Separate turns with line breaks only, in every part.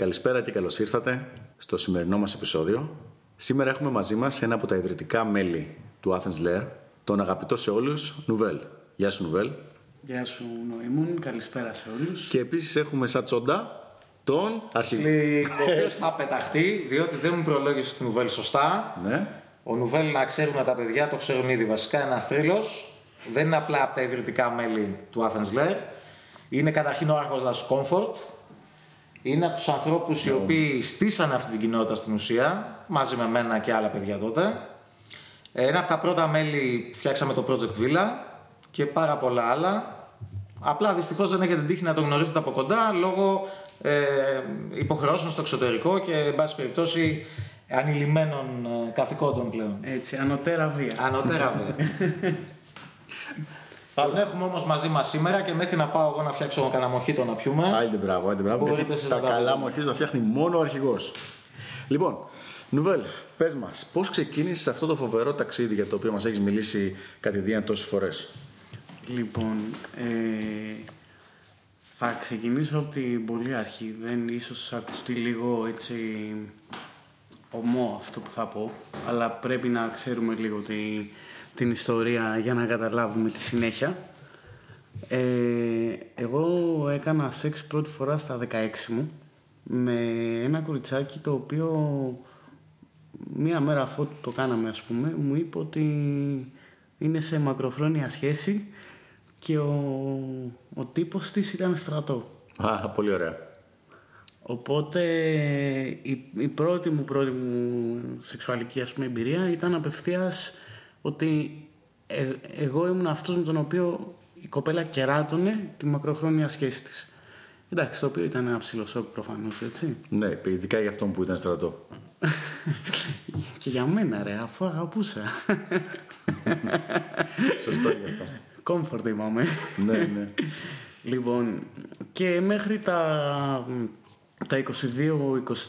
Καλησπέρα και καλώς ήρθατε στο σημερινό μας επεισόδιο. Σήμερα έχουμε μαζί μας ένα από τα ιδρυτικά μέλη του Athens Lair, τον αγαπητό σε όλους Νουβέλ. Γεια σου Νουβέλ.
Γεια σου Νοήμουν, καλησπέρα σε όλους.
Και επίσης έχουμε σαν τσόντα τον αρχηγό.
Ο οποίος θα πεταχτεί, διότι δεν μου προλόγησε την Νουβέλ σωστά.
Ναι.
Ο Νουβέλ, να ξέρουν τα παιδιά, το ξέρουν ήδη βασικά, ένας τρίλο. Δεν είναι απλά από τα ιδρυτικά μέλη του Athens Lair. Είναι καταρχήν ο άρχοντας Comfort. Είναι από τους ανθρώπους οι οποίοι στήσανε αυτή την κοινότητα στην ουσία, μαζί με μένα και άλλα παιδιά τότε. Ε, Ένα από τα πρώτα μέλη που φτιάξαμε το Project Villa και πάρα πολλά άλλα. Απλά δυστυχώς δεν έχετε τύχει να το γνωρίζετε από κοντά λόγω ε, υποχρεώσεων στο εξωτερικό και, εν πάση περιπτώσει, ανηλυμένων ε, καθηκόντων πλέον.
Έτσι, ανωτέρα βία.
Ανωτέρα βέβαια. Τον έχουμε όμως μαζί μας σήμερα και μέχρι να πάω εγώ να φτιάξω κανένα μοχίτο να πιούμε.
Άιντε μπράβο, άιντε μπράβο.
Μπορείτε
Γιατί τα
εσείς να τα
καλά
πείτε.
μοχίτο τα φτιάχνει μόνο ο αρχηγός. Λοιπόν, Νουβέλ, πες μας, πώς ξεκίνησες αυτό το φοβερό ταξίδι για το οποίο μας έχεις μιλήσει κατηδίαν τόσες φορές;
Λοιπόν, ε, θα ξεκινήσω από την πολύ αρχή. Δεν ίσως ακουστεί λίγο έτσι ομό αυτό που θα πω, αλλά πρέπει να ξέρουμε λίγο τη, την ιστορία για να καταλάβουμε τη συνέχεια. Ε, εγώ έκανα σεξ πρώτη φορά στα 16 μου με ένα κοριτσάκι το οποίο μία μέρα αφού το κάναμε ας πούμε μου είπε ότι είναι σε μακροχρόνια σχέση και ο, ο τύπος της ήταν στρατό.
Α, πολύ ωραία.
Οπότε η, η πρώτη μου πρώτη μου σεξουαλική ας πούμε, εμπειρία ήταν απευθείας ότι ε- εγώ ήμουν αυτός με τον οποίο η κοπέλα κεράτωνε τη μακροχρόνια σχέση της. Εντάξει, το οποίο ήταν ένα ψηλό σοκ προφανώς, έτσι.
Ναι, ειδικά για αυτόν που ήταν στρατό.
Και για μένα ρε, αφού αγαπούσα.
Σωστό γι' αυτό.
Comfort είπαμε.
ναι, ναι.
Λοιπόν, και μέχρι τα, τα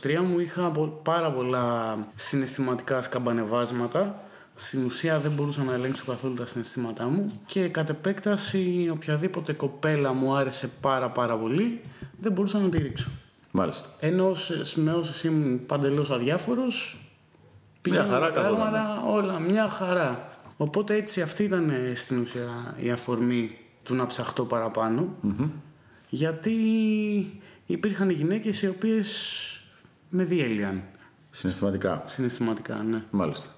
22-23 μου είχα πο- πάρα πολλά συναισθηματικά σκαμπανεβάσματα. Στην ουσία δεν μπορούσα να ελέγξω καθόλου τα συναισθήματά μου και κατ' επέκταση οποιαδήποτε κοπέλα μου άρεσε πάρα πάρα πολύ δεν μπορούσα να τη ρίξω.
Μάλιστα.
Ενώ όσες- με όσες ήμουν παντελώς αδιάφορος πήγαιναν
χαρά
τα
καθόλου,
πράγματα όλα μια χαρά. Οπότε έτσι αυτή ήταν ε, στην ουσία η αφορμή του να ψαχτώ παραπάνω. Γιατί υπήρχαν γυναίκες οι οποίες με διέλυαν
Συναισθηματικά.
συναισθηματικά, ναι.
Μάλιστα.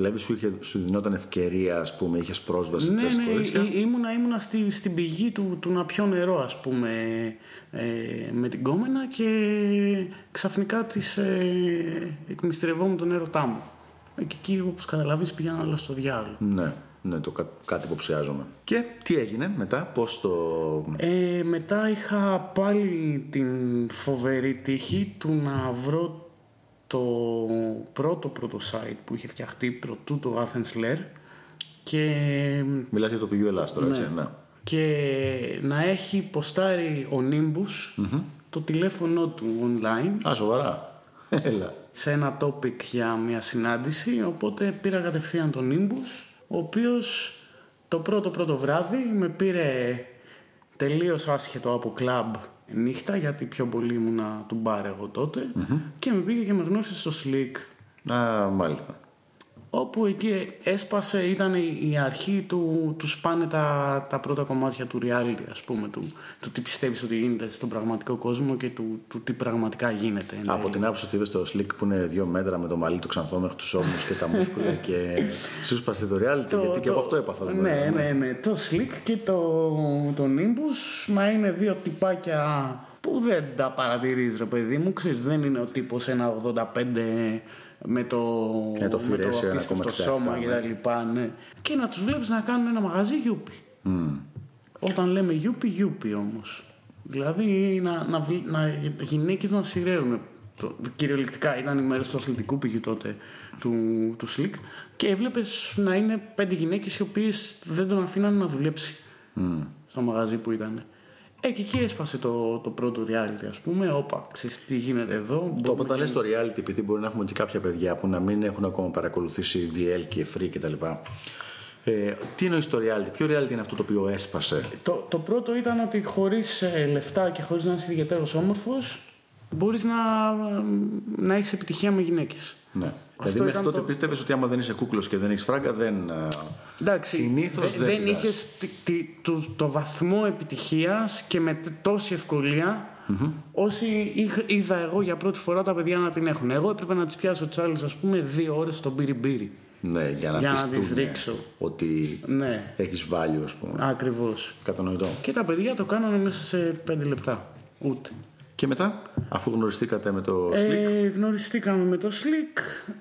Δηλαδή σου, είχε, σου δινόταν ευκαιρία, ας πούμε, είχες πρόσβαση
Ναι,
σε
ναι,
κορίτσια.
ή- ήμουνα, ήμουνα στη, στην πηγή του, του να πιω νερό, ας πούμε, ε, με την κόμενα και ξαφνικά της ε, εκμυστρευόμουν τον έρωτά μου. Ε, Και εκεί, όπως καταλαβείς, πήγαινα όλα στο διάλογο.
Ναι, ναι, το κα- κάτι υποψιάζομαι. Και τι έγινε μετά, πώς το...
Ε, μετά είχα πάλι την φοβερή τύχη του να βρω το πρώτο πρώτο site που είχε φτιαχτεί πρωτού το Athens Lair και,
Μιλάς για το πηγείο Ελλάς τώρα, έτσι, ναι.
και να έχει ποστάρει ο Nimbus το τηλέφωνο του online
Α, σοβαρά. Έλα.
σε ένα topic για μια συνάντηση οπότε πήρα κατευθείαν τον Nimbus ο οποίος το πρώτο πρώτο βράδυ με πήρε τελείως άσχετο από κλαμπ νύχτα γιατί πιο πολύ ήμουνα του μπαρ εγώ τότε και με πήγε και με γνώρισε στο Slick
Α, μάλιστα.
Όπου εκεί έσπασε, ήταν η η αρχή του, τους σπάνε τα, τα πρώτα κομμάτια του reality ας πούμε του, του τι πιστεύεις ότι γίνεται στον πραγματικό κόσμο και του, του τι πραγματικά γίνεται
Από την άποψη ότι είδες το slick που είναι δύο μέτρα με το μαλλί του ξανθό μέχρι τους ώμους και τα μούσκουλα και σου σπάσε το reality, γιατί και από αυτό έπαθα.
Ναι,
βέβαια,
ναι, ναι. Το Slick και το, το Nimbus, μα είναι δύο τυπάκια που δεν τα παρατηρείς ρε παιδί μου. Ξέρεις, δεν είναι ο τύπος ένα 85 με το,
Ε, το φυρέσιο, ένα
απίστευτο
1,67,
σώμα
ναι.
και τα λοιπά, ναι. Και να τους βλέπεις να κάνουν ένα μαγαζί γιούπι. Όταν λέμε γιούπι, γιούπι όμως. Δηλαδή να, να, βλ- να, γυναίκες να σειραίρουν. Το- Κυριολεκτικά ήταν οι μέρες του αθλητικού πηγή τότε του, του Slick και έβλεπες να είναι πέντε γυναίκες οι οποίες δεν τον αφήναν να δουλέψει στο μαγαζί που ήταν. Ε, και εκεί έσπασε το, το πρώτο reality, ας πούμε. Όπα, ξέρεις τι γίνεται εδώ.
Το
μπορούμε
όταν
και-
λες το reality, επειδή μπορεί να έχουμε και κάποια παιδιά που να μην έχουν ακόμα παρακολουθήσει VL και Free κτλ. Ε, τι εννοείς το reality, ποιο reality είναι αυτό το οποίο έσπασε;
Το, το πρώτο ήταν ότι χωρίς ε, λεφτά και χωρίς να είσαι ιδιαίτερος όμορφος μπορείς να, να έχεις επιτυχία με γυναίκες.
Ναι. δηλαδή μέχρι
ήταν
τότε
το-
πίστευες ότι άμα δεν είσαι κούκλος και δεν έχεις φράγκα, δεν. ε,
Εντάξει,
Συνήθως
δε-
δεν
δεν
πειράζει.
είχες τη- τη- το, το βαθμό επιτυχίας και με τ- τόση ευκολία όσοι είχ- είδα εγώ για πρώτη φορά τα παιδιά να την έχουν. Εγώ έπρεπε να τις πιάσω τσάλες ας πούμε δύο ώρες στον πίρι
Ναι, για να,
Για να
πιστούν,
τις
ναι,
ρίξω.
Ότι
Ναι,
έχεις value, ας πούμε.
ακριβώς.
Κατανοητό.
Και τα παιδιά το κάνανε μέσα σε πέντε λεπτά. Ούτε.
Και μετά, αφού γνωριστήκατε με το Slick,
Ε, γνωριστήκαμε με το Slick,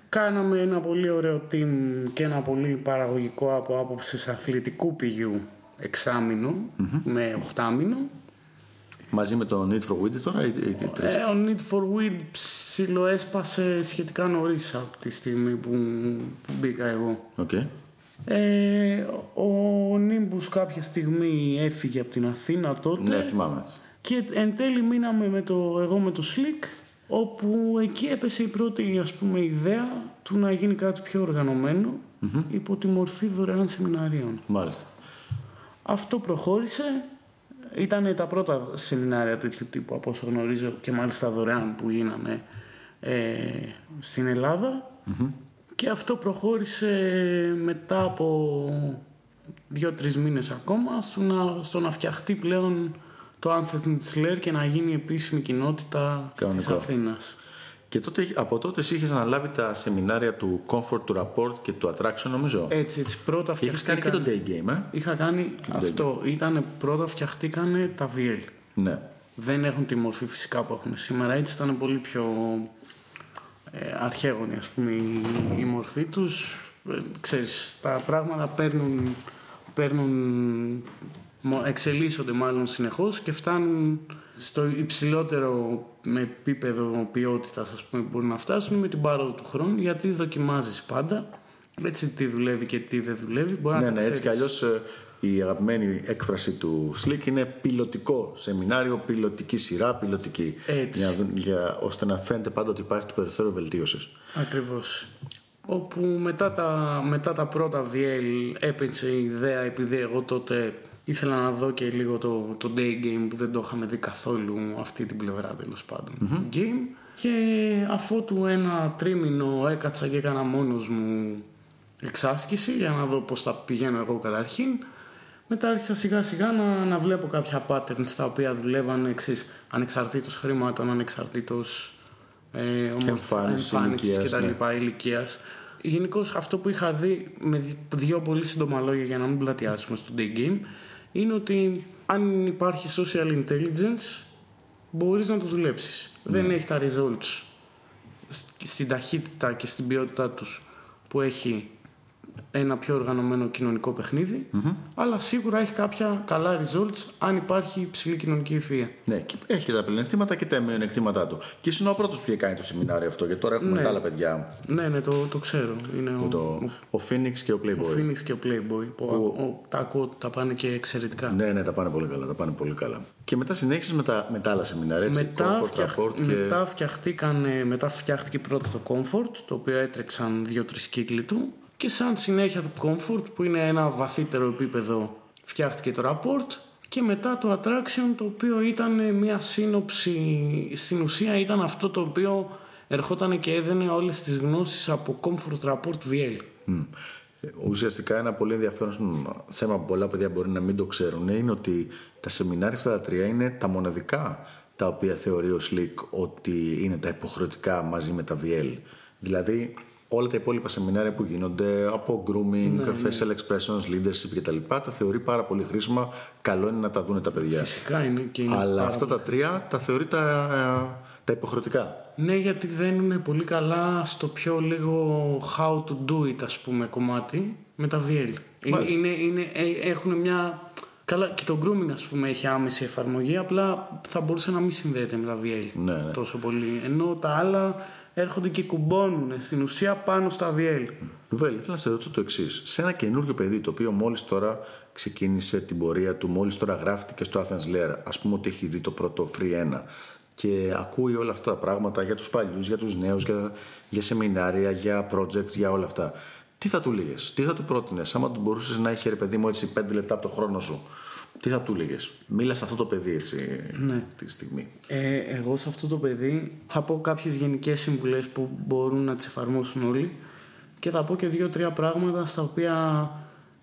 κάναμε ένα πολύ ωραίο team και ένα πολύ παραγωγικό από άποψη αθλητικού πηγού εξάμηνο με οχτάμηνο.
μαζί με το Need for Weed τώρα, ή, ή, ή τρεις;
Ε, ο Need for Weed ψιλοέσπασε σχετικά νωρίς από τη στιγμή που, που μπήκα εγώ.
Οκ.
Ε, ο Nimbus κάποια στιγμή έφυγε από την Αθήνα τότε
Ναι, θυμάμαι.
Και εν τέλει μείναμε με το, εγώ με το Slick όπου εκεί έπεσε η πρώτη ας πούμε ιδέα του να γίνει κάτι πιο οργανωμένο υπό τη μορφή δωρεάν σεμιναρίων.
Μάλιστα.
Αυτό προχώρησε. Ήταν τα πρώτα σεμινάρια τέτοιου τύπου από όσο γνωρίζω και μάλιστα δωρεάν που γίνανε ε, στην ελλαδα Και αυτό προχώρησε μετά από δύο-τρεις μήνες ακόμα στο να, στο να φτιαχτεί πλέον το Anthem της Lair και να γίνει επίσημη κοινότητα
Κανονικό.
της Αθήνας.
Και τότε, από τότε εσύ είχες αναλάβει τα σεμινάρια του Comfort, του Rapport και του Attraction, νομίζω.
Έτσι, έτσι πρώτα
και είχες κάνει και το
φτιαχτήκαν-
Day Game, ε;
Είχα κάνει αυτό. Ήταν πρώτα φτιαχτήκανε τα VL.
Ναι.
δεν έχουν τη μορφή φυσικά που έχουν σήμερα. Έτσι ήταν πολύ πιο ε, αρχαίγονη ας πούμε η, η μορφή τους. Ε, ξέρεις, τα πράγματα παίρνουν, παίρνουν μο- εξελίσσονται μάλλον συνεχώς και φτάνουν στο υψηλότερο με επίπεδο ποιότητας ας πούμε που μπορούν να φτάσουν με την πάροδο του χρόνου γιατί δοκιμάζεις πάντα έτσι τι δουλεύει και τι δεν δουλεύει μπορεί
Ναι,
να τα
ναι, έτσι κι
ξέρεις.
αλλιώς η αγαπημένη έκφραση του Slick είναι πιλωτικό σεμινάριο, πιλωτική σειρά, πιλωτική.
Έτσι.
Για, να δουν- για, ώστε να φαίνεται πάντα ότι υπάρχει το περιθώριο βελτίωσης.
Ακριβώς. Όπου μετά τα, μετά τα πρώτα VL έπαιξε η ιδέα επειδή εγώ τότε ήθελα να δω και λίγο το, το day game που δεν το είχαμε δει καθόλου αυτή την πλευρά τέλος πάντων του game και αφότου ένα τρίμηνο έκατσα και έκανα μόνος μου εξάσκηση για να δω πώς τα πηγαίνω εγώ καταρχήν μετά άρχισα σιγά σιγά να, να βλέπω κάποια patterns τα οποία δουλεύαν εξής ανεξαρτήτως χρήματων, ανεξαρτήτως ε, ομορφ-
Εμφάνισης,
εμφάνισης
ηλικίας,
και τα
ναι.
λοιπά ηλικίας. Γενικώς αυτό που είχα δει με δυ- δύο πολύ σύντομα λόγια για να μην πλατιάσουμε στο day game είναι ότι αν υπάρχει social intelligence μπορείς να το δουλέψεις.
Ναι.
Δεν έχει τα results σ- στην ταχύτητα και στην ποιότητά τους που έχει ένα πιο οργανωμένο κοινωνικό παιχνίδι, αλλά σίγουρα έχει κάποια καλά results αν υπάρχει υψηλή κοινωνική ευφυΐα.
Ναι, και έχει και τα πλεονεκτήματα και τα μειονεκτήματά του. Και ήσουν ο πρώτος που είχε κάνει το σεμινάριο αυτό, γιατί τώρα έχουμε
Ναι.
τα άλλα παιδιά.
Ναι, ναι, το, το ξέρω. Είναι ο,
Το, ο Phoenix και ο
ο
Playboy.
Phoenix και ο Playboy που ο- τα ακούω, τα πάνε και εξαιρετικά.
Ναι, ναι, τα πάνε πολύ καλά. Τα πάνε πολύ καλά. Και μετά συνέχισες με τα, με τα άλλα σεμινάρια, έτσι.
Μετά,
Comfort,
φτιαχ...
Rapport και.
μετά, φτιαχτήκαν, μετά φτιάχτηκε πρώτα το Comfort, το οποίο έτρεξαν δύο-τρεις κύκλοι του. Και σαν συνέχεια του Comfort, που είναι ένα βαθύτερο επίπεδο, φτιάχτηκε το Rapport. Και μετά το Attraction, το οποίο ήταν μια σύνοψη, στην ουσία ήταν αυτό το οποίο ερχόταν και έδαινε όλες τις γνώσεις από Comfort Rapport VL.
Μμ. Ε, Ουσιαστικά ένα πολύ ενδιαφέρον θέμα που πολλά παιδιά μπορεί να μην το ξέρουν είναι ότι τα σεμινάρια αυτά τα τρία είναι τα μοναδικά τα οποία θεωρεί ο Slick ότι είναι τα υποχρεωτικά μαζί με τα VL. Δηλαδή όλα τα υπόλοιπα σεμινάρια που γίνονται από grooming, facial expressions, leadership κτλ. τα θεωρεί πάρα πολύ χρήσιμα. Καλό είναι να τα δουν τα παιδιά.
Φυσικά είναι και είναι
Αλλά
πάρα
αυτά τα τρία τα θεωρεί τα, ε, τα υποχρεωτικά.
Ναι, γιατί δένουν πολύ καλά στο πιο λίγο how to do it, ας πούμε, κομμάτι με τα VL. Είναι,
Μάλιστα.
είναι, είναι, ε, έχουν μια... Καλά, και το grooming, ας πούμε, έχει άμεση εφαρμογή, απλά θα μπορούσε να μην συνδέεται με τα VL
Ναι, ναι.
τόσο πολύ. Ενώ τα άλλα έρχονται και κουμπώνουν στην ουσία πάνω στα VL.
Βέλ, ήθελα να σε ρωτήσω το εξής. Σε ένα καινούριο παιδί το οποίο μόλις τώρα ξεκίνησε την πορεία του, μόλις τώρα γράφτηκε στο Athens Lair, ας πούμε ότι έχει δει το πρώτο Free 1 και ακούει όλα αυτά τα πράγματα για τους παλιούς, για τους νέους, για, για σεμινάρια, για projects, για όλα αυτά. Τι θα του λέγε, τι θα του πρότεινες, άμα του μπορούσες να έχει ρε παιδί μου έτσι 5 λεπτά από το χρόνο σου, τι θα του έλεγες; Μίλα σε αυτό το παιδί έτσι
Ναι.
τη στιγμή.
Ε, εγώ σε αυτό το παιδί θα πω κάποιες γενικές συμβουλές που μπορούν να τις εφαρμόσουν όλοι και θα πω και δύο-τρία πράγματα στα οποία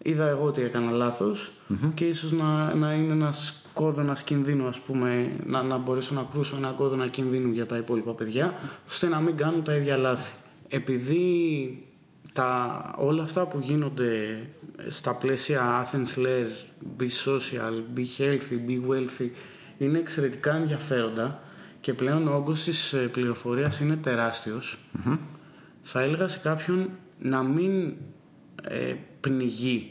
είδα εγώ ότι έκανα λάθος και ίσως να, να είναι ένας κόδωνας κινδύνου ας πούμε να, να μπορέσω να κρούσω ένα κόδωνα κινδύνου για τα υπόλοιπα παιδιά ώστε να μην κάνουν τα ίδια λάθη. Επειδή τα, όλα αυτά που γίνονται στα πλαίσια Athens Lair, Be Social, Be Healthy, Be Wealthy είναι εξαιρετικά ενδιαφέροντα και πλέον ο όγκος της ε, πληροφορίας είναι τεράστιος. Θα έλεγα σε κάποιον να μην ε, πνιγεί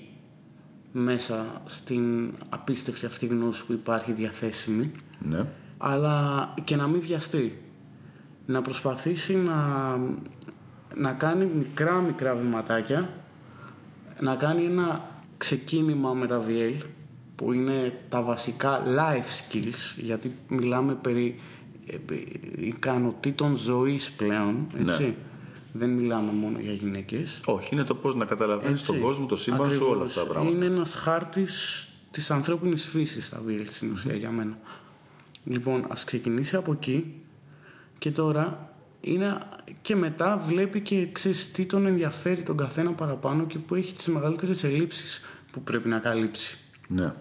μέσα στην απίστευτη αυτή γνώση που υπάρχει διαθέσιμη
Ναι.
αλλά και να μην βιαστεί. Να προσπαθήσει να, να κάνει μικρά μικρά βηματάκια, να κάνει ένα ξεκίνημα με τα VL που είναι τα βασικά life skills γιατί μιλάμε περί ε, περί ικανοτήτων ζωής πλέον, έτσι. Δεν μιλάμε μόνο για γυναίκες.
Όχι, είναι το πώς να καταλαβαίνεις
Έτσι.
τον κόσμο, το σύμπαν σου, όλα
Ακριβώς.
αυτά τα πράγματα.
Είναι ένας χάρτης της ανθρώπινης φύσης τα βίλ στην ουσία για μένα. Λοιπόν, ας ξεκινήσει από εκεί και τώρα είναι και μετά βλέπει και ξέρεις τι τον ενδιαφέρει τον καθένα παραπάνω και που έχει τις μεγαλύτερες ελλείψεις που πρέπει να καλύψει.
Ναι.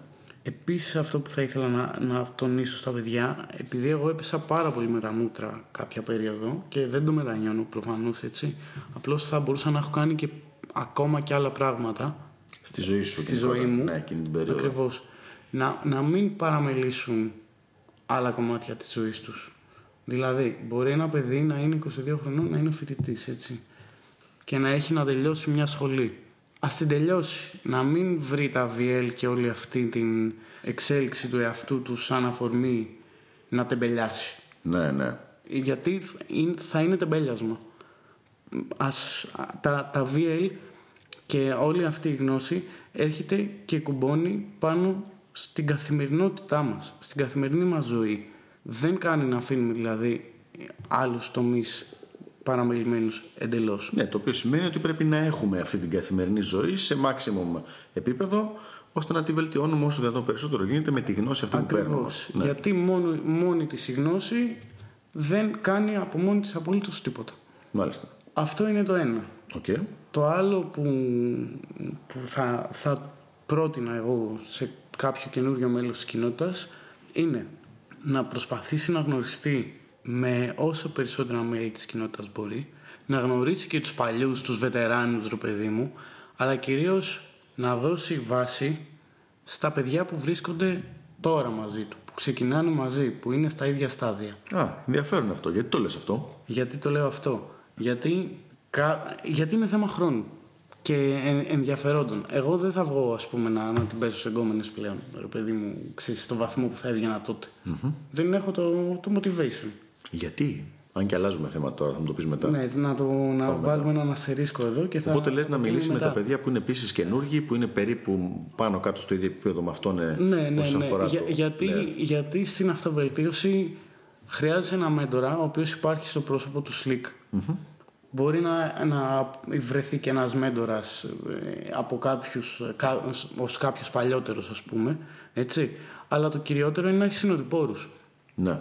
Επίσης αυτό που θα ήθελα να, να τονίσω στα παιδιά, επειδή εγώ έπεσα πάρα πολύ με τα μούτρα κάποια περίοδο και δεν το μετανιώνω προφανώς έτσι, απλώς θα μπορούσα να έχω κάνει και ακόμα και άλλα πράγματα
Στη ζωή σου.
στη
εκείνη
ζωή
τώρα.
μου.
Ναι, εκείνη την περίοδο.
Ακριβώς. Να, να μην παραμελήσουν άλλα κομμάτια της ζωής τους. Δηλαδή, μπορεί ένα παιδί να είναι 22 χρονών, να είναι φοιτητής, έτσι. Και να έχει να τελειώσει μια σχολή. Ας την τελειώσει. Να μην βρει τα VL και όλη αυτή την εξέλιξη του εαυτού του σαν αφορμή να τεμπελιάσει.
Ναι, ναι.
Γιατί είναι- θα είναι τεμπέλιασμα. Ας, τα, τα VL και όλη αυτή η γνώση έρχεται και κουμπώνει πάνω στην καθημερινότητά μας, στην καθημερινή μας ζωή. Δεν κάνει να αφήνουμε δηλαδή άλλους τομείς παραμελημένους εντελώς.
Ναι, το οποίο σημαίνει ότι πρέπει να έχουμε αυτή την καθημερινή ζωή σε maximum επίπεδο, ώστε να τη βελτιώνουμε όσο δυνατόν περισσότερο γίνεται με τη γνώση αυτή που παίρνουμε.
Ακριβώς.
Ναι.
Γιατί μόνο, μόνη της η γνώση δεν κάνει από μόνη της απολύτως τίποτα.
Μάλιστα.
Αυτό είναι το ένα.
Οκ.
Το άλλο που, που θα, θα πρότεινα εγώ σε κάποιο καινούριο μέλος της κοινότητας είναι να προσπαθήσει να γνωριστεί με όσο περισσότερα μέλη της κοινότητας μπορεί, να γνωρίσει και τους παλιούς, τους βετεράνους, ρε παιδί μου, αλλά κυρίως να δώσει βάση στα παιδιά που βρίσκονται τώρα μαζί του, που ξεκινάνε μαζί, που είναι στα ίδια στάδια.
Α, ενδιαφέρον αυτό. Γιατί το λες αυτό;
Γιατί το λέω αυτό; Γιατί, κα- γιατί είναι θέμα χρόνου και εν, ενδιαφερόντων. Εγώ δεν θα βγω, ας πούμε, να, να την παίζω σε γκόμενες πλέον, ρε παιδί μου, ξέρεις, στο βαθμό που θα έβγαινα τότε. Δεν έχω το, το motivation.
Γιατί; Αν και αλλάζουμε θέμα τώρα, θα μου το πεις μετά.
Ναι, να, το, να βάλουμε έναν αστερίσκο εδώ και θα...
Οπότε λες να
θα
μιλήσεις με
μετά.
τα παιδιά που είναι επίσης καινούργοι, που είναι περίπου πάνω κάτω στο ίδιο επίπεδο με αυτόν ε,
Ναι, ναι,
όσον
ναι.
αφορά
Για-
το-
γιατί,
ναι.
γιατί στην αυτοβελτίωση χρειάζεται ένα μέντορα ο οποίος υπάρχει στο πρόσωπο του Slick. Μπορεί να, να βρεθεί και ένας μέντορας ε, από κάποιους, ε, κα, ως κάποιος παλιότερος ας πούμε, έτσι. Αλλά το κυριότερο είναι να έχεις συνοδοιπόρους.
Ναι.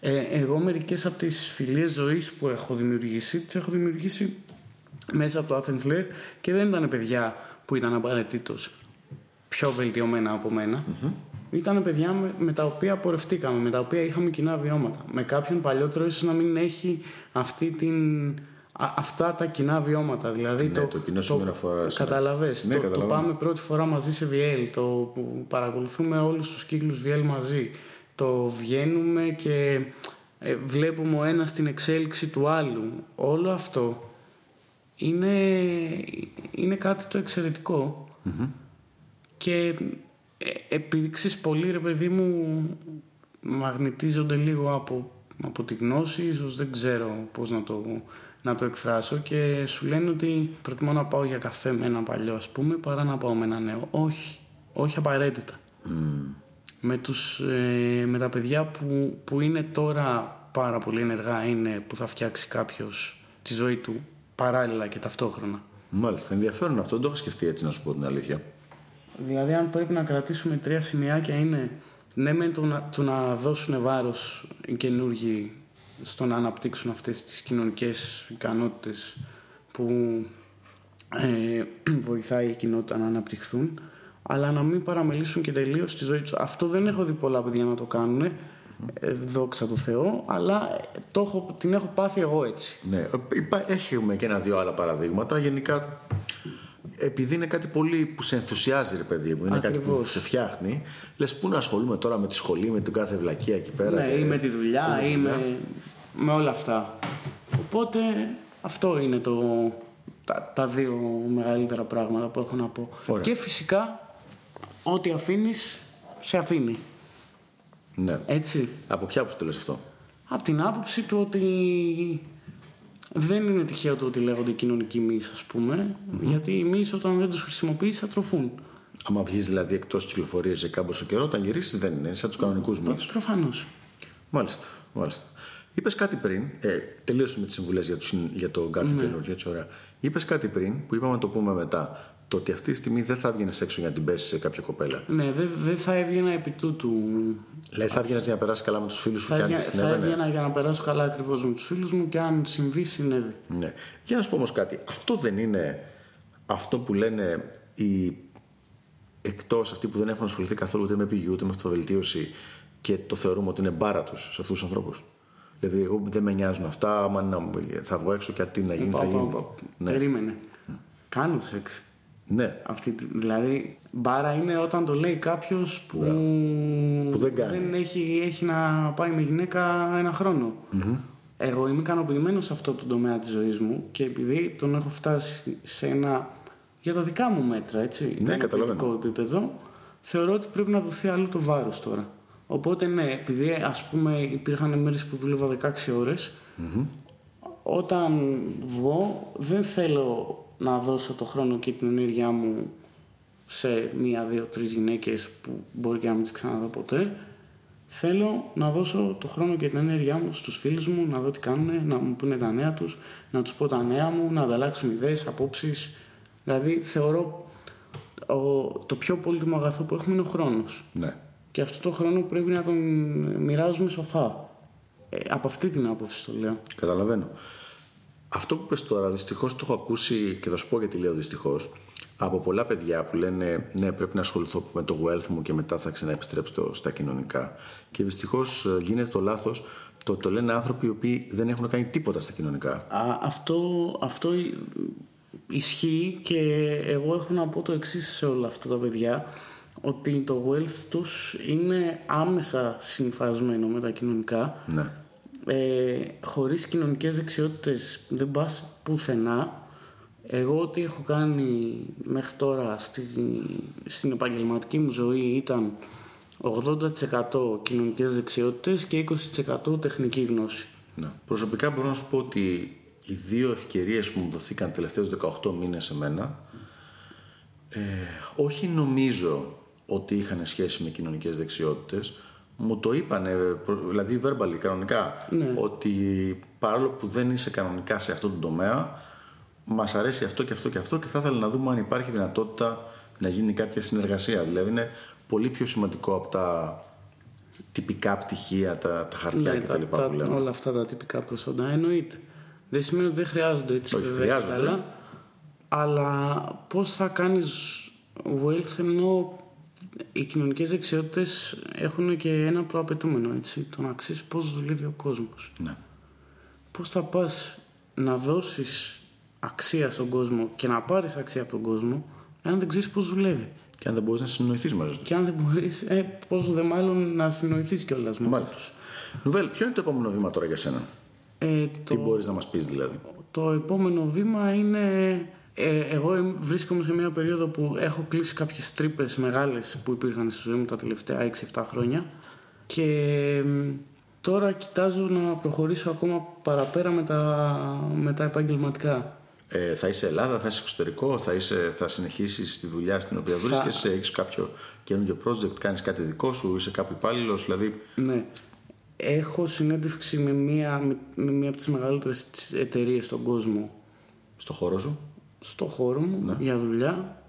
Ε, εγώ μερικές από τις φιλίες ζωής που έχω δημιουργήσει, τις έχω δημιουργήσει μέσα από το Athens Lair και δεν ήταν παιδιά που ήταν απαραίτητος πιο βελτιωμένα από μένα. Ήταν παιδιά με, με τα οποία πορευτήκαμε, με τα οποία είχαμε κοινά βιώματα. Με κάποιον παλιότερο ίσως να μην έχει αυτή την, α- αυτά τα κοινά βιώματα. Δηλαδή
Ναι, το κοινό σημείο αναφοράς, ναι.
Καταλαβες.
Ναι,
το, το
καταλαβαίνω.
πάμε πρώτη φορά μαζί σε VL, το που παρακολουθούμε όλους τους κύκλους VL μαζί. Το βγαίνουμε και ε, βλέπουμε ο ένας την εξέλιξη του άλλου. Όλο αυτό είναι, είναι κάτι το εξαιρετικό και ε, επειδή ξέρεις πολλοί ρε παιδί μου μαγνητίζονται λίγο από, από τη γνώση ίσως δεν ξέρω πώς να το, να το εκφράσω και σου λένε ότι προτιμώ να πάω για καφέ με ένα παλιό ας πούμε παρά να πάω με ένα νέο όχι, όχι απαραίτητα με, τους, ε, με τα παιδιά που, που είναι τώρα πάρα πολύ ενεργά είναι που θα φτιάξει κάποιος τη ζωή του παράλληλα και ταυτόχρονα
Μάλιστα, ενδιαφέρον αυτό. Δεν το είχα σκεφτεί έτσι να σου πω την αλήθεια.
Δηλαδή, αν πρέπει να κρατήσουμε τρία σημειάκια, είναι ναι, με το να, το να δώσουν βάρος οι καινούργοι στο να αναπτύξουν αυτές τις κοινωνικές ικανότητες που ε, βοηθάει η κοινότητα να αναπτυχθούν αλλά να μην παραμελήσουν και τελείως τη ζωή τους. Αυτό δεν έχω δει πολλά παιδιά να το κάνουν. Ε, δόξα τω Θεώ, αλλά το έχω, την έχω πάθει εγώ έτσι.
Ναι, έχουμε και ένα-δύο άλλα παραδείγματα. Γενικά, επειδή είναι κάτι πολύ που σε ενθουσιάζει, ρε παιδί μου, είναι κάτι που σε φτιάχνει, λες πού να ασχολούμαι τώρα με τη σχολή, με την κάθε βλακία εκεί πέρα.
Ναι, ή με τη δουλειά, ή με, με όλα αυτά. Οπότε αυτό είναι το, τα, τα δύο μεγαλύτερα πράγματα που έχω να πω. Και φυσικά ό,τι αφήνεις, σε αφήνει.
Ναι.
Έτσι.
Από ποια που το λες αυτό;
Από την άποψη του ότι δεν είναι τυχαίο το ότι λέγονται κοινωνικοί μυς, ας πουμε γιατί οι μυς όταν δεν τους χρησιμοποιείς θα τροφούν.
Άμα βγεις δηλαδή εκτός κυκλοφορίας για κάμποσο καιρό, όταν γυρίσεις δεν είναι, σαν τους κανονικούς μυς.
Προφανώς.
Μάλιστα, μάλιστα. Είπες κάτι πριν, ε, τελείωσαμε τις συμβουλές για, για το κάτι ναι. καινούργιο, έτσι ωραία. Είπες κάτι πριν που είπαμε να το πούμε μετά το ότι αυτή τη στιγμή δεν θα έβγαινες έξω για να την πέσει σε κάποια κοπέλα.
Ναι, δεν δε θα έβγαινα επί τούτου.
Δηλαδή θα έβγαινες για να περάσεις καλά με τους φίλους σου
θα
και
αν Θα έβγαινα για να περάσω καλά ακριβώς με τους φίλους μου και αν συμβεί, συνέβη.
Ναι. Για να σου πω όμως κάτι. Αυτό δεν είναι αυτό που λένε οι εκτός αυτοί που δεν έχουν ασχοληθεί καθόλου ούτε με πηγή ούτε με αυτοβελτίωση και το θεωρούμε ότι είναι μπάρα τους σε αυτούς τους ανθρώπους. Δηλαδή, εγώ δεν με νοιάζουν αυτά. Άμα θα βγω έξω και τι να γίνει, θα γίνει.
Ναι. Περίμενε. Κάνω σεξ.
Ναι.
Αυτή, δηλαδή, μπάρα είναι όταν το λέει κάποιος που,
που δεν, κάνει.
δεν έχει, έχει να πάει με γυναίκα ένα χρόνο.
Mm-hmm.
Εγώ είμαι ικανοποιημένος σε αυτό το τομέα της ζωής μου και επειδή τον έχω φτάσει σε ένα. για τα δικά μου μέτρα, έτσι.
Ναι, καταλαβαίνω.
επίπεδο, θεωρώ ότι πρέπει να δοθεί άλλο το βάρος τώρα. Οπότε ναι, επειδή ας πούμε υπήρχαν μέρες που δούλευα 16 ωρες όταν βγω δεν θέλω να δώσω το χρόνο και την ενέργειά μου σε μία, δύο, τρεις γυναίκες που μπορεί και να μην τις ξαναδώ ποτέ. Θέλω να δώσω το χρόνο και την ενέργειά μου στους φίλους μου, να δω τι κάνουν, να μου πούνε τα νέα τους, να τους πω τα νέα μου, να ανταλλάξουμε ιδέες, απόψεις. Δηλαδή θεωρώ το πιο πολύτιμο αγαθό που έχουμε είναι ο χρόνος.
Ναι.
Και αυτό το χρόνο πρέπει να τον μοιράζουμε σοφά. Ε, από αυτή την άποψη το λέω.
Καταλαβαίνω. Αυτό που πες τώρα, δυστυχώς το έχω ακούσει και θα σου πω γιατί λέω δυστυχώς. Από πολλά παιδιά που λένε ναι, πρέπει να ασχοληθώ με το wealth μου και μετά θα ξαναεπιστρέψω στα κοινωνικά. Και δυστυχώς ε, γίνεται το λάθος το, το λένε άνθρωποι οι οποίοι δεν έχουν κάνει τίποτα στα κοινωνικά.
Α, αυτό, αυτό ισχύει και εγώ έχω να πω το εξής σε όλα αυτά τα παιδιά ότι το wealth τους είναι άμεσα συμφασμένο με τα κοινωνικά
ναι
ε, χωρίς κοινωνικές δεξιότητες δεν πας πουθενά. Εγώ ό,τι έχω κάνει μέχρι τώρα στη, στην επαγγελματική μου ζωή ήταν 80% κοινωνικές δεξιότητες και 20% τεχνική γνώση.
Ναι. Προσωπικά μπορώ να σου πω ότι οι δύο ευκαιρίες που μου δοθήκαν τελευταίους 18 μήνες σε μένα ε, όχι νομίζω ότι είχαν σχέση με κοινωνικές δεξιότητες μου το είπανε, δηλαδή verbally, κανονικά,
ναι.
ότι παρόλο που δεν είσαι κανονικά σε αυτό το τομέα, μας αρέσει αυτό και αυτό και αυτό και θα ήθελα να δούμε αν υπάρχει δυνατότητα να γίνει κάποια συνεργασία. Δηλαδή είναι πολύ πιο σημαντικό από τα τυπικά πτυχία, τα, τα χαρτιά
ναι,
κτλ.
Τα, τα, όλα αυτά τα τυπικά προσόντα εννοείται. Δεν σημαίνει ότι δεν χρειάζονται έτσι.
Όχι, χρειάζονται.
αλλά πώς θα κάνεις wealth ενώ οι κοινωνικές δεξιότητες έχουν και ένα προαπαιτούμενο, έτσι, το να ξέρεις πώς δουλεύει ο κόσμος.
Ναι.
Πώς θα πας να δώσεις αξία στον κόσμο και να πάρεις αξία από τον κόσμο, αν δεν ξέρεις πώς δουλεύει.
Και αν δεν μπορείς να συνοηθείς μαζί τους.
Και αν δεν μπορείς, ε, πώς δε μάλλον να συνοηθείς κιόλας μαζί τους.
Νουβέλ, ποιο είναι το επόμενο βήμα τώρα για σένα;
Ε,
Τι μπορείς να μας πεις δηλαδή;
Το επόμενο βήμα είναι ε, εγώ βρίσκομαι σε μια περίοδο που έχω κλείσει κάποιες τρύπες μεγάλες που υπήρχαν στη ζωή μου τα τελευταία 6-7 χρόνια και τώρα κοιτάζω να προχωρήσω ακόμα παραπέρα με τα, με τα επαγγελματικά.
Ε, θα είσαι Ελλάδα, θα είσαι εξωτερικό, θα, είσαι, θα συνεχίσεις τη δουλειά στην οποία θα... βρίσκεσαι, έχεις κάποιο καινούργιο project, κάνεις κάτι δικό σου, είσαι κάποιο υπάλληλο, δηλαδή...
Ναι. Έχω συνέντευξη με μία, με, με μία από τις μεγαλύτερες εταιρείες στον κόσμο.
Στο χώρο σου;
Στο χώρο μου
ναι.
για δουλειά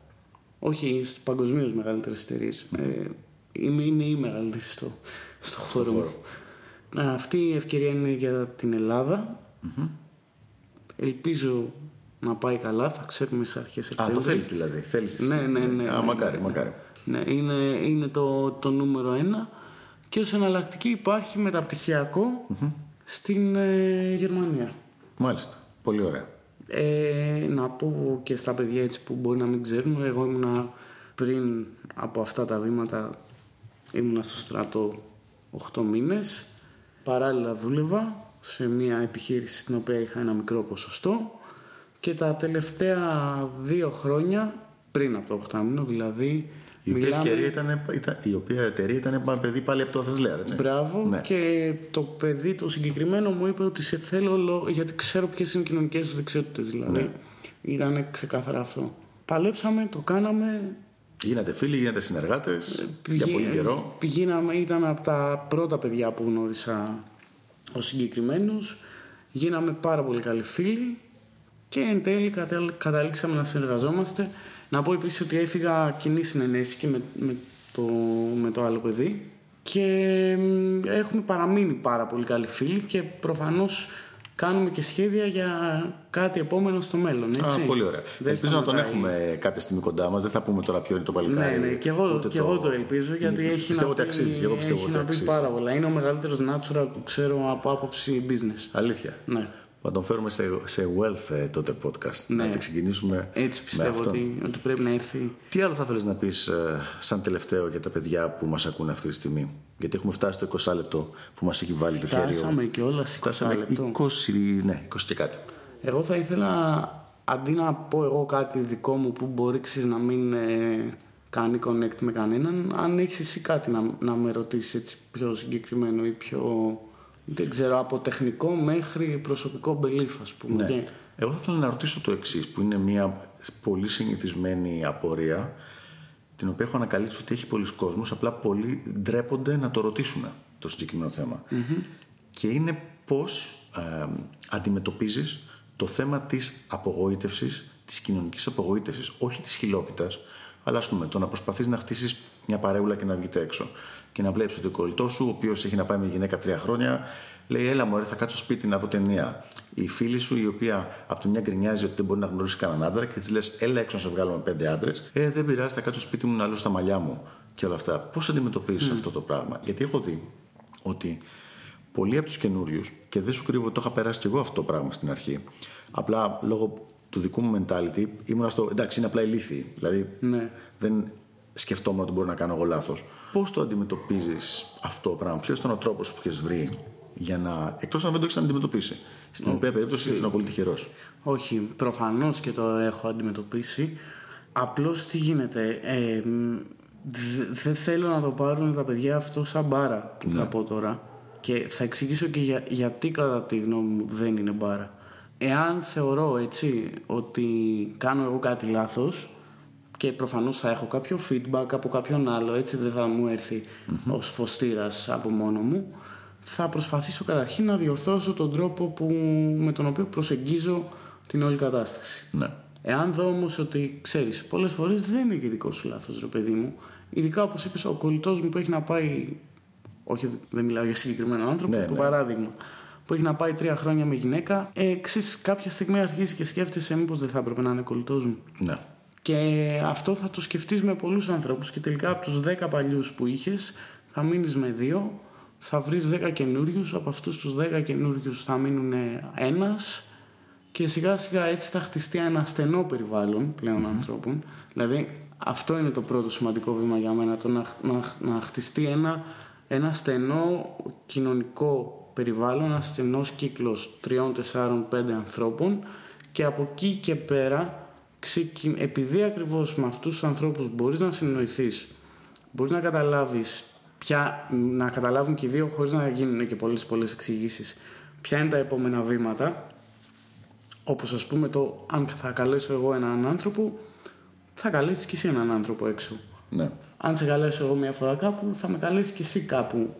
όχι παγκοσμίως μεγαλύτερες εταιρείες. Ε, είναι, είναι η μεγαλύτερη στο, στο χώρο μου. Ε, Αυτή η ευκαιρία είναι για την Ελλάδα. Ελπίζω να πάει καλά, θα ξέρουμε στις αρχές
Α,
Σεπτέμβρη.
το θέλεις δηλαδή. Θέλεις τις-
Ναι, ναι, ναι,
Α,
ναι,
μακάρι,
ναι.
μακάρι.
Ναι, είναι, είναι το, το νούμερο ένα. Και ως εναλλακτική υπάρχει μεταπτυχιακό στην ε, Γερμανία.
Μάλιστα. Πολύ ωραία.
Ε, να πω και στα παιδιά έτσι που μπορεί να μην ξέρουν, εγώ ήμουνα πριν από αυτά τα βήματα, ήμουνα στο στρατό 8 μήνες. Παράλληλα δούλευα σε μια επιχείρηση στην οποία είχα ένα μικρό ποσοστό και τα τελευταία δύο χρόνια, πριν από το 8 μήνο δηλαδή,
Η οποία,
μιλάμε-
ευκαιρία ήταν, ήταν, η οποία εταιρεία ήταν πα- παιδί πάλι από το Athens Lair, έτσι.
Μπράβο.
Ναι.
Και το παιδί το συγκεκριμένο μου είπε ότι σε θέλω λο- γιατί ξέρω ποιες είναι οι κοινωνικές του δεξιότητες. Δηλαδή.
Ναι.
Ήταν ξεκάθαρα αυτό. Παλέψαμε, το κάναμε.
Γίνατε φίλοι, γίνατε συνεργάτες για
πηγα-
πολύ καιρό.
Πηγαίναμε, ήταν από τα πρώτα παιδιά που γνώρισα ο συγκεκριμένο. Γίναμε πάρα πολύ καλοί φίλοι και εν τέλει κατέλ- καταλήξαμε να συνεργαζόμαστε. Να πω επίσης ότι έφυγα κοινή συνενέση και με, με, το, με το άλλο παιδί και μ, έχουμε παραμείνει πάρα πολύ καλοί φίλοι και προφανώς κάνουμε και σχέδια για κάτι επόμενο στο μέλλον. Έτσι.
Α, πολύ ωραία.
Δεν
Ελπίζω να τον
σταματάει.
έχουμε κάποια στιγμή κοντά μας. Δεν θα πούμε τώρα ποιο είναι το παλικάρι.
Ναι, ναι, και εγώ,
ούτε
και εγώ το ελπίζω γιατί έχει
πιστεύω
να
ότι
πει,
αξίζει. και Εγώ πιστεύω
έχει
ότι
να πει
αξίζει.
πάρα πολλά. Είναι ο μεγαλύτερος natural που ξέρω από άποψη business.
Αλήθεια.
Ναι.
Θα τον φέρουμε σε, σε wealth ε, τότε podcast.
Ναι.
Να την ξεκινήσουμε
Έτσι
με
πιστεύω
αυτό.
ότι, ότι πρέπει να έρθει.
Τι άλλο θα θέλεις να πεις ε, σαν τελευταίο για τα παιδιά που μας ακούνε αυτή τη στιγμή; Γιατί έχουμε φτάσει στο 20 λεπτό που μας έχει βάλει το χέρι. ο-
Φτάσαμε και όλα σε 20
Φτάσαμε
λεπτό.
20, ναι, 20 και κάτι.
Εγώ θα ήθελα αντί να πω εγώ κάτι δικό μου που μπορεί ξέρεις, να μην ε, κάνει connect με κανέναν, αν έχεις εσύ κάτι να, να με ρωτήσεις έτσι πιο συγκεκριμένο ή πιο, δεν ξέρω, από τεχνικό μέχρι προσωπικό belief ας πούμε.
Ναι.
Και-
Εγώ θα ήθελα να ρωτήσω το εξής, που είναι μια πολύ συνηθισμένη απορία, την οποία έχω ανακαλύψει ότι έχει πολλοί κόσμος, απλά πολλοί ντρέπονται να το ρωτήσουν το συγκεκριμένο θέμα. Και είναι πώς ε, αντιμετωπίζεις το θέμα της απογοήτευσης, της κοινωνικής απογοήτευσης, όχι της χιλόπιτας, αλλά ας πούμε το να προσπαθείς να χτίσεις μια παρέουλα και να βγείτε έξω και να βλέπεις ότι ο κολλητός σου, ο οποίος έχει να πάει με γυναίκα τρία χρόνια, λέει έλα μωρέ θα κάτσω σπίτι να δω ταινία. Η φίλη σου η οποία από τη μια γκρινιάζει ότι δεν μπορεί να γνωρίσει κανέναν άντρα και της λες: Έλα έξω να σε βγάλω με πέντε άντρες. Ε, δεν πειράζει, θα κάτσω σπίτι μου να λέω στα μαλλιά μου και όλα αυτά. Πώς αντιμετωπίζεις αυτό το πράγμα; Γιατί έχω δει ότι πολλοί από τους καινούριους, και δεν σου κρύβω ότι το είχα περάσει κι εγώ αυτό το πράγμα στην αρχή. Απλά λόγω του δικού μου mentality ήμουνα στο εντάξει, είναι απλά ηλίθιοι. Δηλαδή
Ναι.
δεν σκεφτόμουν ότι μπορώ να κάνω εγώ λάθος. Πώς το αντιμετωπίζεις αυτό το πράγμα, Ποιος ήταν ο τρόπος που έχει βρει για να. εκτός αν δεν το έχεις αντιμετωπίσει. Στην οποία περίπτωση ήμουν πολύ τυχερό.
Όχι, προφανώς και το έχω αντιμετωπίσει. Απλώς τι γίνεται, ε, μ, δε- δεν θέλω να το πάρουν τα παιδιά αυτό σαν μπάρα που θα πω τώρα. Και θα εξηγήσω και για, γιατί κατά τη γνώμη μου δεν είναι μπάρα. Εάν θεωρώ έτσι ότι κάνω εγώ κάτι λάθος και προφανώς θα έχω κάποιο feedback από κάποιον άλλο, έτσι δεν θα μου έρθει ως φωστήρας από μόνο μου, θα προσπαθήσω καταρχήν να διορθώσω τον τρόπο που, με τον οποίο προσεγγίζω την όλη κατάσταση.
Ναι.
Εάν δω όμως ότι ξέρεις, πολλές φορές δεν είναι και δικό σου λάθος, ρε παιδί μου. Ειδικά όπως είπες, ο κολλητός μου που έχει να πάει. Όχι, δεν μιλάω για συγκεκριμένο άνθρωπο,
Ναι,
το
ναι.
παράδειγμα. Που έχει να πάει τρία χρόνια με γυναίκα. Ε, ξέρεις, κάποια στιγμή αρχίζει και σκέφτεσαι, μήπως δεν θα έπρεπε να είναι κολλητός μου.
Ναι.
Και αυτό θα το σκεφτείς με πολλούς ανθρώπους και τελικά από τους 10 παλιούς που είχες θα μείνεις με δύο, θα βρεις 10 καινούριους, από αυτούς τους 10 καινούριους θα μείνουν ένας και σιγά σιγά έτσι θα χτιστεί ένα στενό περιβάλλον πλέον ανθρώπων. Δηλαδή αυτό είναι το πρώτο σημαντικό βήμα για μένα, το να, να, να χτιστεί ένα, ένα στενό κοινωνικό περιβάλλον, ένας στενός κύκλος τριών, τεσσάρων, πέντε ανθρώπων και από εκεί και πέρα ξεκι- επειδή ακριβώς με αυτούς τους ανθρώπους μπορείς να συνοηθείς, μπορείς να καταλάβεις ποια, να καταλάβουν και οι δύο χωρίς να γίνουν και πολλές πολλές εξηγήσεις ποια είναι τα επόμενα βήματα όπως ας πούμε το αν θα καλέσω εγώ έναν άνθρωπο θα καλέσεις και εσύ έναν άνθρωπο έξω
ναι.
αν σε καλέσω εγώ μια φορά κάπου, θα με καλέσεις και εσύ κάπου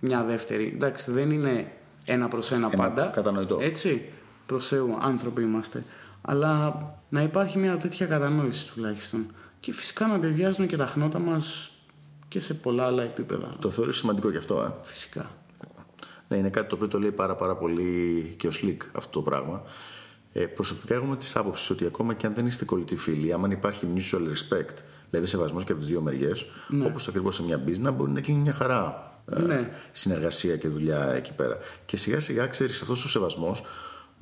μια δεύτερη. Εντάξει, δεν είναι ένα προς ένα, πάντα.
κατανοητό.
Έτσι, προς Θεού, άνθρωποι είμαστε. Αλλά να υπάρχει μια τέτοια κατανόηση τουλάχιστον. και φυσικά να ταιριάζουν και τα χνότα μας και σε πολλά άλλα επίπεδα.
Το θεωρείς σημαντικό γι' αυτό, ε;
Φυσικά.
Ναι, είναι κάτι το οποίο το λέει πάρα, πάρα πολύ και ο Σλικ αυτό το πράγμα. Ε, προσωπικά έχουμε τη άποψη ότι ακόμα και αν δεν είστε κολλητοί φίλοι, άμα υπάρχει mutual respect, δηλαδή σεβασμός και από τις δύο μεριές, ναι. όπως ακριβώς σε μια business, μπορεί να κλείνει μια χαρά ε,
Ναι.
συνεργασία και δουλειά εκεί πέρα. Και σιγά σιγά ξέρεις αυτός ο σεβασμός,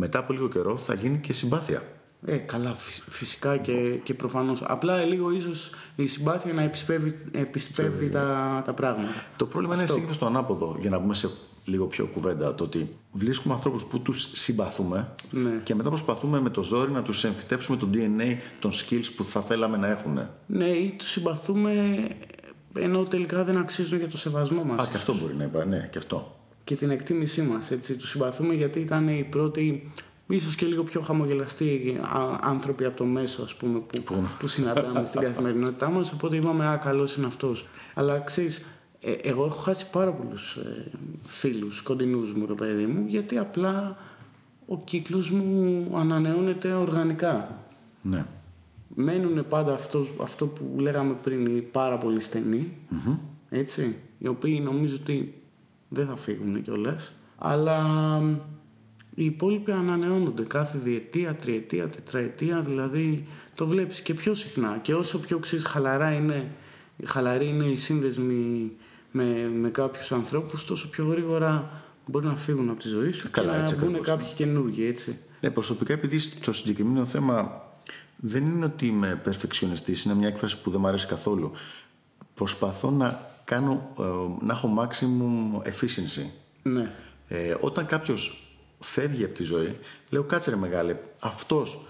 μετά από λίγο καιρό θα γίνει και συμπάθεια.
Ε, καλά, φυ- φυσικά και, και προφανώς. Απλά λίγο ίσως η συμπάθεια να επισπεύδει, επισπεύδει τα, τα πράγματα.
Το πρόβλημα είναι συνήθως το ανάποδο, για να μπούμε σε λίγο πιο κουβέντα. Το ότι βρίσκουμε ανθρώπους που τους συμπαθούμε
Ναι.
και μετά προσπαθούμε με το ζόρι να τους εμφυτεύσουμε το DNA των skills που θα θέλαμε να έχουν. Α,
Ναι, ή τους συμπαθούμε ενώ τελικά δεν αξίζουν για το σεβασμό μας.
και αυτό μπορεί να είπα, ναι, και αυτό.
Και την εκτίμησή μας. Έτσι. Τους συμπαθούμε γιατί ήταν οι πρώτοι, ίσως και λίγο πιο χαμογελαστοί α- άνθρωποι από το μέσο, ας πούμε, που, που συναντάμε στην καθημερινότητά μας, οπότε είπαμε, α, καλός είναι αυτός. Αλλά ξέρεις, ε, εγώ έχω χάσει πάρα πολλούς ε, φίλους, κοντινούς μου, το παιδί μου, γιατί απλά ο κύκλος μου ανανεώνεται οργανικά.
Ναι.
Μένουν πάντα αυτό, αυτό που λέγαμε πριν οι πάρα πολύ στενοί, έτσι, οι οποίοι νομίζω ότι δεν θα φύγουν κιόλας. Αλλά μ, οι υπόλοιποι ανανεώνονται κάθε διετία, τριετία, τετραετία, δηλαδή το βλέπεις και πιο συχνά. Και όσο πιο ξέρεις χαλαρά είναι, χαλαρή είναι η σύνδεσμη με, με κάποιους ανθρώπους, τόσο πιο γρήγορα μπορεί να φύγουν από τη ζωή σου
Καλά,
και
έτσι
να μπουν
ακριβώς.
κάποιοι καινούργοι, έτσι.
Ναι, προσωπικά επειδή το συγκεκριμένο θέμα δεν είναι ότι είμαι perfectionist, είναι μια έκφραση που δεν μου αρέσει καθόλου. Προσπαθώ να, κάνω, ε, να έχω maximum efficiency.
Ναι.
Ε, όταν κάποιος φεύγει από τη ζωή, λέω κάτσε ρε μεγάλε, αυτός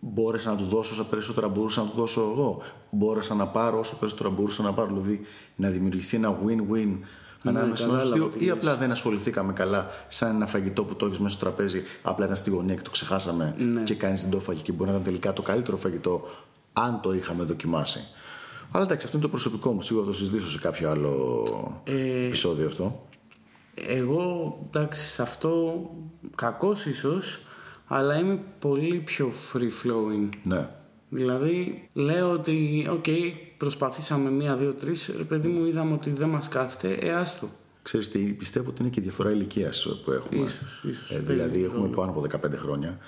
μπόρεσα να του δώσω όσα περισσότερα μπορούσα να του δώσω εγώ. Μπόρεσα να πάρω όσο περισσότερα μπορούσα να πάρω. Δηλαδή να δημιουργηθεί ένα win-win ανάμεσα
κατάλαβα
στους δύο,
τι
ή
λες.
απλά δεν ασχοληθήκαμε καλά, σαν ένα φαγητό που το έχεις μέσα στο τραπέζι, απλά ήταν στη γωνία και το ξεχάσαμε και κανείς δεν το 'φαγε και μπορεί να ήταν τελικά το καλύτερο φαγητό, αν το είχαμε δοκιμάσει. Αλλά εντάξει, αυτό είναι το προσωπικό μου. Σίγουρα θα το συζητήσω σε κάποιο άλλο
Ε,
επεισόδιο αυτό.
Εγώ, εντάξει, σε αυτό κακός ίσως, αλλά είμαι πολύ πιο free flowing.
Ναι.
Δηλαδή, λέω ότι, οκ, προσπαθήσαμε μία, δύο, τρεις, ρε παιδί μου, είδαμε ότι δεν μας κάθεται, ε, άστο.
Ξέρεις τι, πιστεύω ότι είναι και η διαφορά ηλικίας που έχουμε.
Ίσως, ίσως.
Ε,
Παίζει
δηλαδή έχουμε
ρόλο.
πάνω από 15 χρόνια,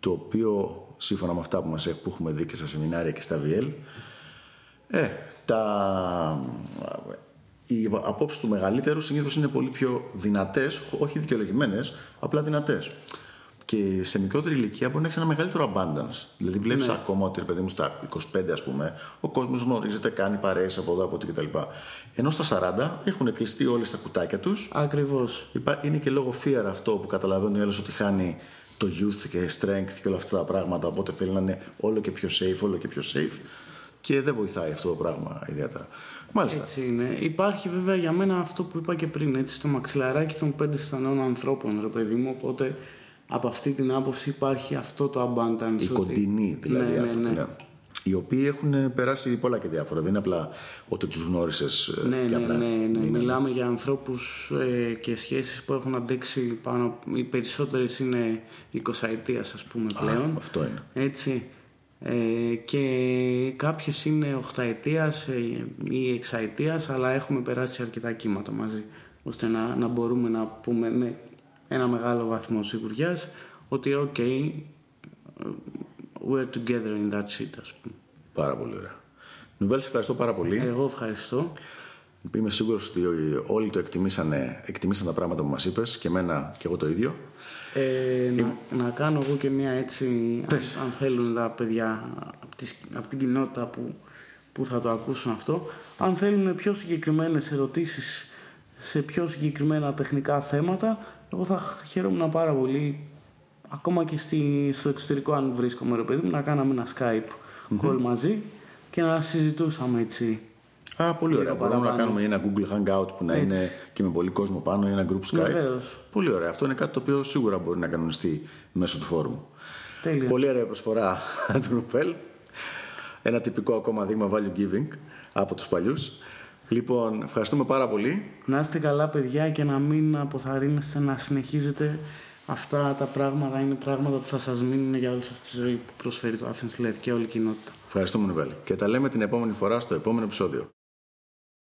το οποίο σύμφωνα με αυτά που, μας, έχ- που έχουμε δει και στα σεμινάρια και στα VL, ε, τα, οι απόψεις του μεγαλύτερου συνήθως είναι πολύ πιο δυνατές, όχι δικαιολογημένες, απλά δυνατές. Και σε μικρότερη ηλικία μπορεί να έχεις ένα μεγαλύτερο abundance. Δηλαδή, βλέπεις
Ναι.
ακόμα ότι ρε παιδί μου στα 25, ας πούμε, ο κόσμος γνωρίζεται, κάνει παρέες από εδώ, από εκεί κτλ. Ενώ στα 40 έχουν κλειστεί όλοι στα κουτάκια τους.
Ακριβώς.
Είναι και λόγω fear αυτό που καταλαβαίνει ο άλλος ότι χάνει το youth και strength και όλα αυτά τα πράγματα. Οπότε θέλει να είναι όλο και πιο safe, όλο και πιο safe. Και δεν βοηθάει αυτό το πράγμα ιδιαίτερα. Μάλιστα.
Έτσι είναι. Υπάρχει βέβαια για μένα αυτό που είπα και πριν, έτσι, το μαξιλαράκι των πέντε στανών ανθρώπων, ρε παιδί μου, οπότε από αυτή την άποψη υπάρχει αυτό το abundance.
Οι
ότι-
κοντινοί δηλαδή
ναι,
άνθρωποι.
ναι, ναι.
ναι. Οι οποίοι έχουν περάσει πολλά και διάφορα. Δεν είναι απλά ότι τους γνώρισες.
Ναι,
και
ναι,
απλά.
ναι, ναι.
Είναι-
Μιλάμε για ανθρώπους ε, και σχέσεις που έχουν αντέξει πάνω... Οι περισσότερες είναι 20 ετίας ας πούμε πλέον.
Αυτό είναι.
Έτσι. Ε, και κάποιες είναι 8 ετίας ε, ή 6 ετίας αλλά έχουμε περάσει αρκετά κύματα μαζί ώστε να, να μπορούμε να πούμε με ένα μεγάλο βαθμό σιγουριάς ότι ok we're together in that shit ας πούμε.
Πάρα πολύ ωραία. Νουβέλ, σε ευχαριστώ πάρα πολύ.
Εγώ ευχαριστώ.
Είμαι σίγουρος ότι όλοι το εκτιμήσανε, εκτιμήσαν τα πράγματα που μας είπες και εμένα και εγώ το ίδιο.
Ε, να, να κάνω εγώ και μια έτσι, αν, αν θέλουν τα παιδιά από, τις, από την κοινότητα που, που θα το ακούσουν αυτό, αν θέλουν πιο συγκεκριμένες ερωτήσεις σε πιο συγκεκριμένα τεχνικά θέματα, εγώ θα χαίρομαι πάρα πολύ, ακόμα και στη, στο εξωτερικό αν βρίσκομαι ρε παιδί μου, να κάναμε ένα Skype call μαζί και να συζητούσαμε έτσι.
Α, πολύ ωραία.
Λίγο
Μπορούμε να
παραπάνω.
κάνουμε ένα Google Hangout που να
Έτσι.
είναι και με πολύ κόσμο πάνω ή ένα group Skype.
Βεβαίως.
Πολύ ωραία. Αυτό είναι κάτι το οποίο σίγουρα μπορεί να κανονιστεί μέσω του φόρουμ.
Τέλεια.
Πολύ ωραία προσφορά του Νουβέλ. Ένα τυπικό ακόμα δείγμα value giving από τους παλιούς. Λοιπόν, ευχαριστούμε πάρα πολύ.
Να είστε καλά παιδιά και να μην αποθαρρύνεστε να συνεχίζετε αυτά τα πράγματα. Είναι πράγματα που θα σας μείνουν για όλη σας τη ζωή που προσφέρει το Athens Lair και όλη η κοινότητα.
Ευχαριστούμε, Νουβέλη. Και τα λέμε την επόμενη φορά στο επόμενο επεισόδιο.